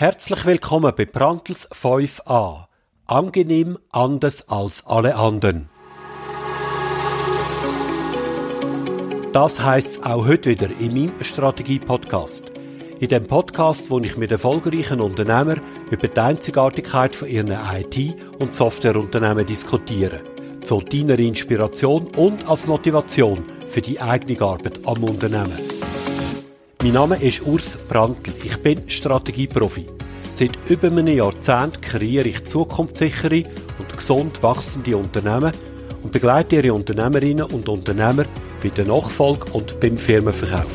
Herzlich willkommen bei Brandtels 5a. Angenehm anders als alle anderen. Das heißt auch heute wieder in meinem Strategie-Podcast. In dem Podcast, wo ich mit erfolgreichen Unternehmern über die Einzigartigkeit von ihren IT- und Softwareunternehmen diskutiere. Zu deiner Inspiration und als Motivation für die eigene Arbeit am Unternehmen. Mein Name ist Urs Brandl. Ich bin Strategieprofi. Seit über einem Jahrzehnt kreiere ich zukunftssichere und gesund wachsende Unternehmen und begleite ihre Unternehmerinnen und Unternehmer bei der Nachfolge und beim Firmenverkauf.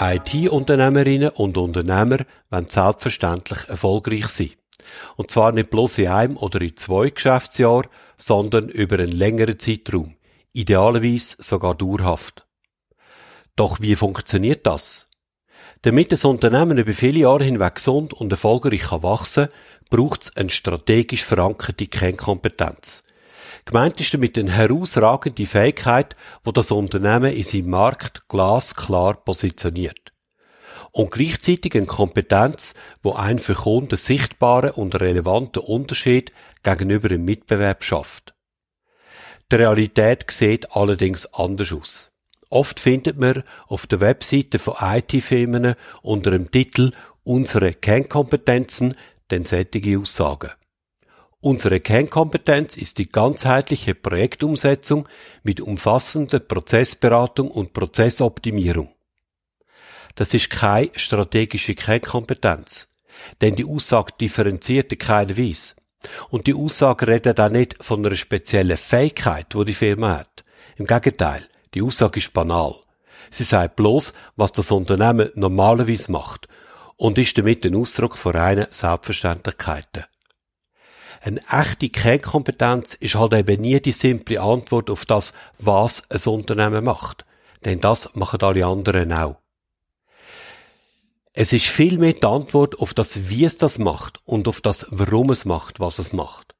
IT-Unternehmerinnen und Unternehmer wollen selbstverständlich erfolgreich sein. Und zwar nicht bloß in einem oder in zwei Geschäftsjahren, sondern über einen längeren Zeitraum. Idealerweise sogar dauerhaft. Doch wie funktioniert das? Damit das Unternehmen über viele Jahre hinweg gesund und erfolgreich kann wachsen braucht es eine strategisch verankerte Kernkompetenz. Gemeint ist damit eine herausragende Fähigkeit, wo das Unternehmen in seinem Markt glasklar positioniert. Und gleichzeitig eine Kompetenz, wo einen für Kunden sichtbaren und relevanten Unterschied gegenüber dem Mitbewerb schafft. Die Realität sieht allerdings anders aus. Oft findet man auf der Webseite von IT-Firmen unter dem Titel Unsere Kernkompetenzen denn sättige Aussagen. Unsere Kernkompetenz ist die ganzheitliche Projektumsetzung mit umfassender Prozessberatung und Prozessoptimierung. Das ist keine strategische Kernkompetenz, denn die Aussage differenziert keiner weiss. Und die Aussage redet auch nicht von einer speziellen Fähigkeit, wo die Firma hat. Im Gegenteil, die Aussage ist banal. Sie sagt bloß, was das Unternehmen normalerweise macht und ist damit ein Ausdruck von reinen Selbstverständlichkeiten. Eine echte Kernkompetenz ist halt eben nie die simple Antwort auf das, was ein Unternehmen macht. Denn das machen alle anderen auch. Es ist vielmehr die Antwort auf das, wie es das macht und auf das, warum es macht, was es macht.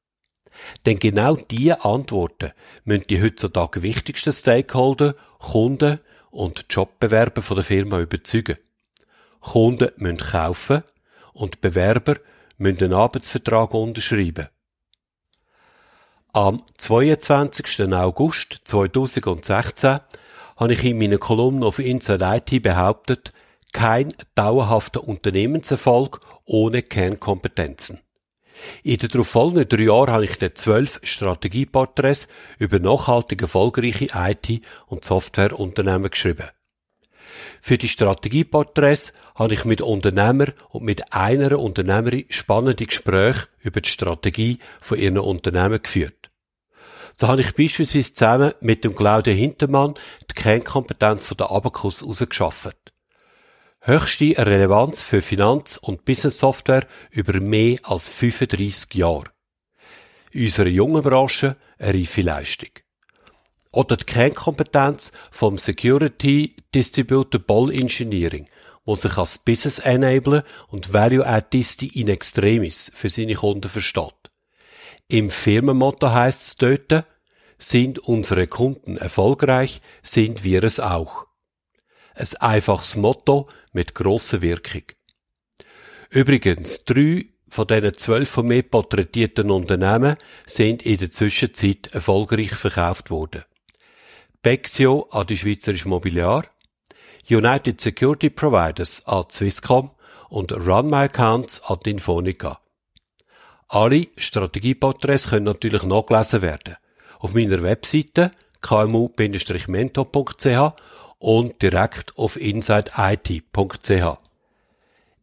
Denn genau diese Antworten müssen die heutzutage wichtigsten Stakeholder, Kunden und Jobbewerber von der Firma überzeugen. Kunden müssen kaufen und Bewerber müssen einen Arbeitsvertrag unterschreiben. Am 22. August 2016 habe ich in meiner Kolumne auf Inside IT behauptet, kein dauerhafter Unternehmenserfolg ohne Kernkompetenzen. In den darauffolgenden drei Jahren habe ich dann zwölf Strategieporträts über nachhaltig erfolgreiche IT- und Softwareunternehmen geschrieben. Für die Strategieporträts habe ich mit Unternehmer und mit einer Unternehmerin spannende Gespräche über die Strategie von ihren Unternehmen geführt. So habe ich beispielsweise zusammen mit dem Claudia Hintermann die Kernkompetenz von der Abacus herausgeschafft. Höchste Relevanz für Finanz- und Business-Software über mehr als 35 Jahre. In unserer jungen Branche eine reife Leistung. Oder die Kernkompetenz vom Security Distributor Ball Engineering, wo sich als Business Enabler und Value Addiste in extremis für seine Kunden versteht. Im Firmenmotto heißt es dort, sind unsere Kunden erfolgreich, sind wir es auch. Ein einfaches Motto mit grosser Wirkung. Übrigens, drei von diesen zwölf von mir porträtierten Unternehmen sind in der Zwischenzeit erfolgreich verkauft worden. Bexio an die Schweizerische Mobiliar, United Security Providers an Swisscom und Run My Accounts an die Infonica. Alle Strategieporträts können natürlich nachgelesen werden. Auf meiner Webseite kmu-mentor.ch und direkt auf insideit.ch.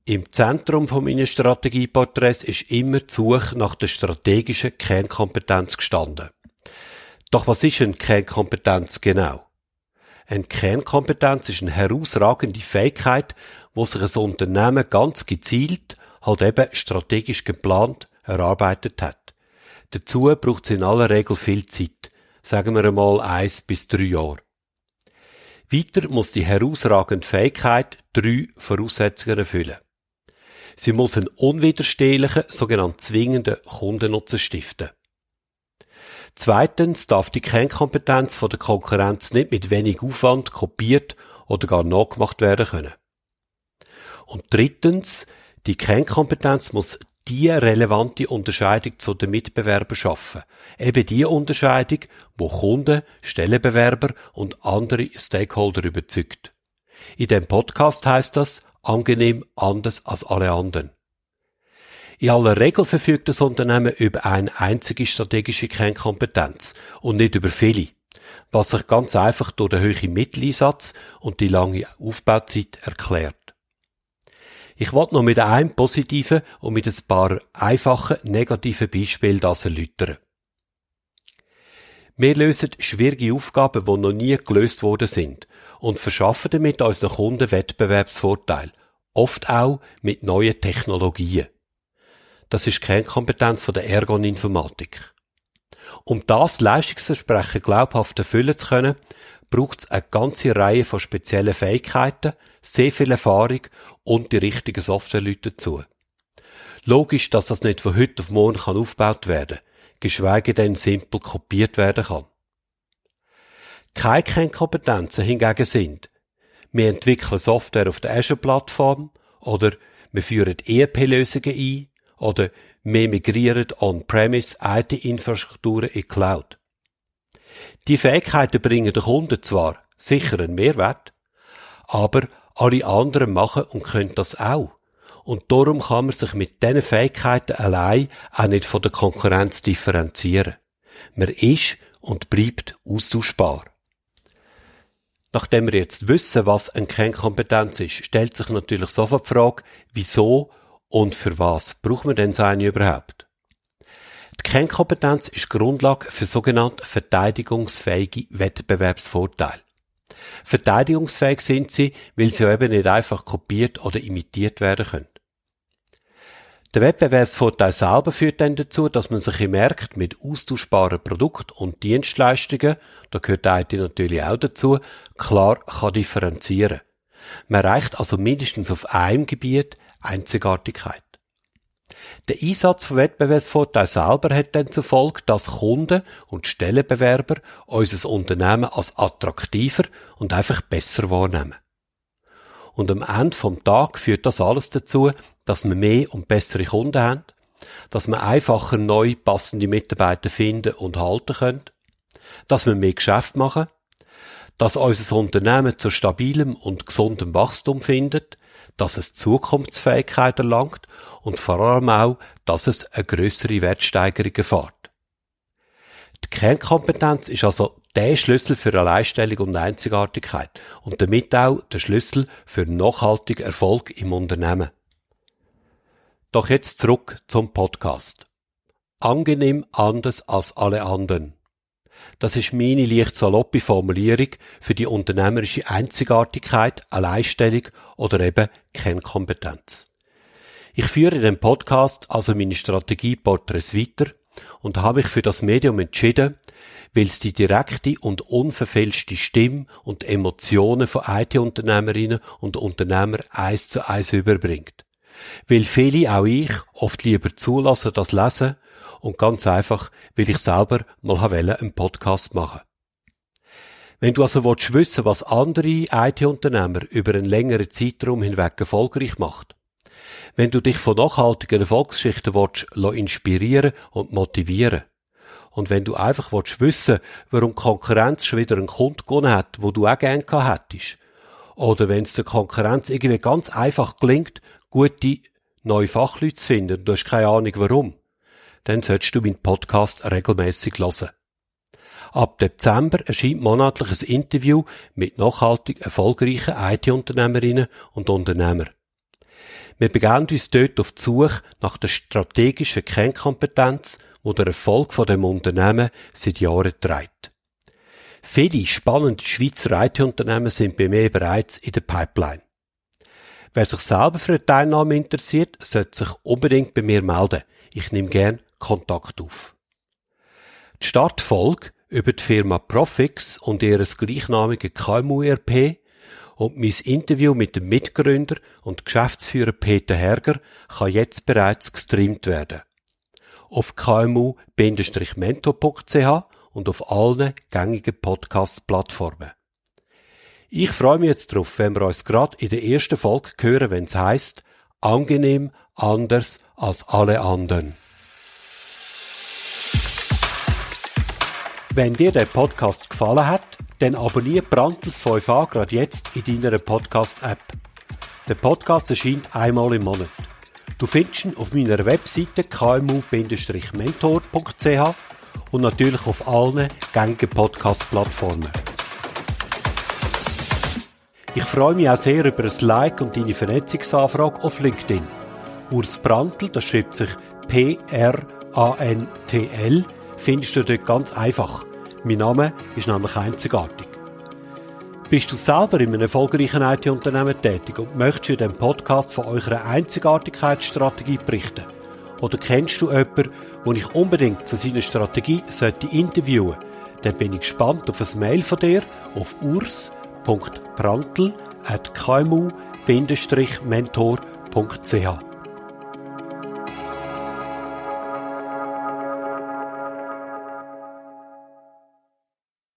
Im Zentrum von meiner Strategieporträts ist immer die Suche nach der strategischen Kernkompetenz gestanden. Doch was ist eine Kernkompetenz genau? Eine Kernkompetenz ist eine herausragende Fähigkeit, wo sich ein Unternehmen ganz gezielt, halt eben strategisch geplant, erarbeitet hat. Dazu braucht es in aller Regel viel Zeit. Sagen wir einmal eins bis drei Jahre. Weiter muss die herausragende Fähigkeit drei Voraussetzungen erfüllen. Sie muss einen unwiderstehlichen, sogenannten zwingenden Kundennutzen stiften. Zweitens darf die Kernkompetenz von der Konkurrenz nicht mit wenig Aufwand kopiert oder gar nachgemacht werden können. Und drittens, die Kernkompetenz muss die relevante Unterscheidung zu den Mitbewerbern schaffen. Eben die Unterscheidung, wo Kunden, Stellenbewerber und andere Stakeholder überzeugt. In dem Podcast heißt das angenehm anders als alle anderen. In aller Regel verfügt das Unternehmen über eine einzige strategische Kernkompetenz und nicht über viele, was sich ganz einfach durch den hohen Mitteleinsatz und die lange Aufbauzeit erklärt. Ich wollte noch mit einem positiven und mit ein paar einfachen negativen Beispielen das erläutern. Wir lösen schwierige Aufgaben, die noch nie gelöst worden sind und verschaffen damit unseren Kunden Wettbewerbsvorteil, oft auch mit neuen Technologien. Das ist Kernkompetenz von der Ergon-Informatik. Um das Leistungsversprechen glaubhaft erfüllen zu können, braucht es eine ganze Reihe von speziellen Fähigkeiten, sehr viel Erfahrung und die richtigen Softwareleute dazu. Logisch, dass das nicht von heute auf morgen kann aufgebaut werden, geschweige denn simpel kopiert werden kann. Keine Kernkompetenzen hingegen sind, wir entwickeln Software auf der Azure-Plattform oder wir führen ERP-Lösungen ein oder wir migrieren on-premise IT-Infrastrukturen in Cloud. Die Fähigkeiten bringen den Kunden zwar sicher einen Mehrwert, aber alle anderen machen und können das auch. Und darum kann man sich mit diesen Fähigkeiten allein auch nicht von der Konkurrenz differenzieren. Man ist und bleibt austauschbar. Nachdem wir jetzt wissen, was eine Kernkompetenz ist, stellt sich natürlich sofort die Frage, wieso und für was braucht man denn so eine überhaupt? Die Kernkompetenz ist Grundlage für sogenannte verteidigungsfähige Wettbewerbsvorteile. Verteidigungsfähig sind sie, weil sie eben nicht einfach kopiert oder imitiert werden können. Der Wettbewerbsvorteil selber führt dann dazu, dass man sich im Markt mit austauschbaren Produkten und Dienstleistungen, da gehört IT natürlich auch dazu, klar kann differenzieren. Man erreicht also mindestens auf einem Gebiet Einzigartigkeit. Der Einsatz von Wettbewerbsvorteil selber hat dann zur Folge, dass Kunden und Stellenbewerber unser Unternehmen als attraktiver und einfach besser wahrnehmen. Und am Ende vom Tag führt das alles dazu, dass wir mehr und bessere Kunden haben, dass wir einfacher neu passende Mitarbeiter finden und halten können, dass wir mehr Geschäft machen, dass unser Unternehmen zu stabilem und gesundem Wachstum findet, dass es Zukunftsfähigkeit erlangt und vor allem auch, dass es eine größere Wertsteigerung erfährt. Die Kernkompetenz ist also der Schlüssel für Alleinstellung und Einzigartigkeit und damit auch der Schlüssel für nachhaltigen Erfolg im Unternehmen. Doch jetzt zurück zum Podcast. Angenehm anders als alle anderen. Das ist meine leicht saloppe Formulierung für die unternehmerische Einzigartigkeit, Alleinstellung oder eben Kernkompetenz. Ich führe dem Podcast also meine Strategie Porträts weiter und habe mich für das Medium entschieden, weil es die direkte und unverfälschte Stimme und Emotionen von IT-Unternehmerinnen und Unternehmern eins zu eins überbringt. Weil viele, auch ich, oft lieber zulassen, das lesen und ganz einfach, weil ich selber mal einen Podcast machen. Wenn du also willst wissen, was andere IT-Unternehmer über einen längeren Zeitraum hinweg erfolgreich macht, wenn du dich von nachhaltigen Erfolgsgeschichten willst, inspirieren und motivieren. Und wenn du einfach willst wissen, warum Konkurrenz schon wieder einen Kunden gewonnen hat, wo du auch gerne hättest, oder wenn es der Konkurrenz irgendwie ganz einfach gelingt, gute neue Fachleute zu finden, du hast keine Ahnung warum, dann solltest du meinen Podcast regelmäßig hören. Ab Dezember erscheint monatlich ein Interview mit nachhaltig erfolgreichen IT-Unternehmerinnen und Unternehmern. Wir begeben uns dort auf die Suche nach der strategischen Kernkompetenz, wo der Erfolg von dem Unternehmen seit Jahren treibt. Viele spannende Schweizer IT-Unternehmen sind bei mir bereits in der Pipeline. Wer sich selber für eine Teilnahme interessiert, sollte sich unbedingt bei mir melden. Ich nehme gern Kontakt auf. Die Startfolge über die Firma Profix und ihres gleichnamigen KMU-RP und mein Interview mit dem Mitgründer und Geschäftsführer Peter Herger kann jetzt bereits gestreamt werden. Auf kmu-mentor.ch und auf allen gängigen Podcast-Plattformen. Ich freue mich jetzt drauf, wenn wir uns gerade in der ersten Folge hören, wenn es heisst, angenehm anders als alle anderen. Wenn dir der Podcast gefallen hat, dann abonniere Brandtels 5a gerade jetzt in deiner Podcast-App. Der Podcast erscheint einmal im Monat. Du findest ihn auf meiner Webseite kmu-mentor.ch und natürlich auf allen gängigen Podcast-Plattformen. Ich freue mich auch sehr über ein Like und deine Vernetzungsanfrage auf LinkedIn. Urs Brandl, das schreibt sich P-R-A-N-T-L, findest du dort ganz einfach. Mein Name ist nämlich einzigartig. Bist du selber in einem erfolgreichen IT-Unternehmen tätig und möchtest in diesem Podcast von eurer Einzigartigkeitsstrategie berichten? Oder kennst du jemanden, den ich unbedingt zu seiner Strategie sollte interviewen sollte? Dann bin ich gespannt auf ein Mail von dir auf urs.prantl.kmu-mentor.ch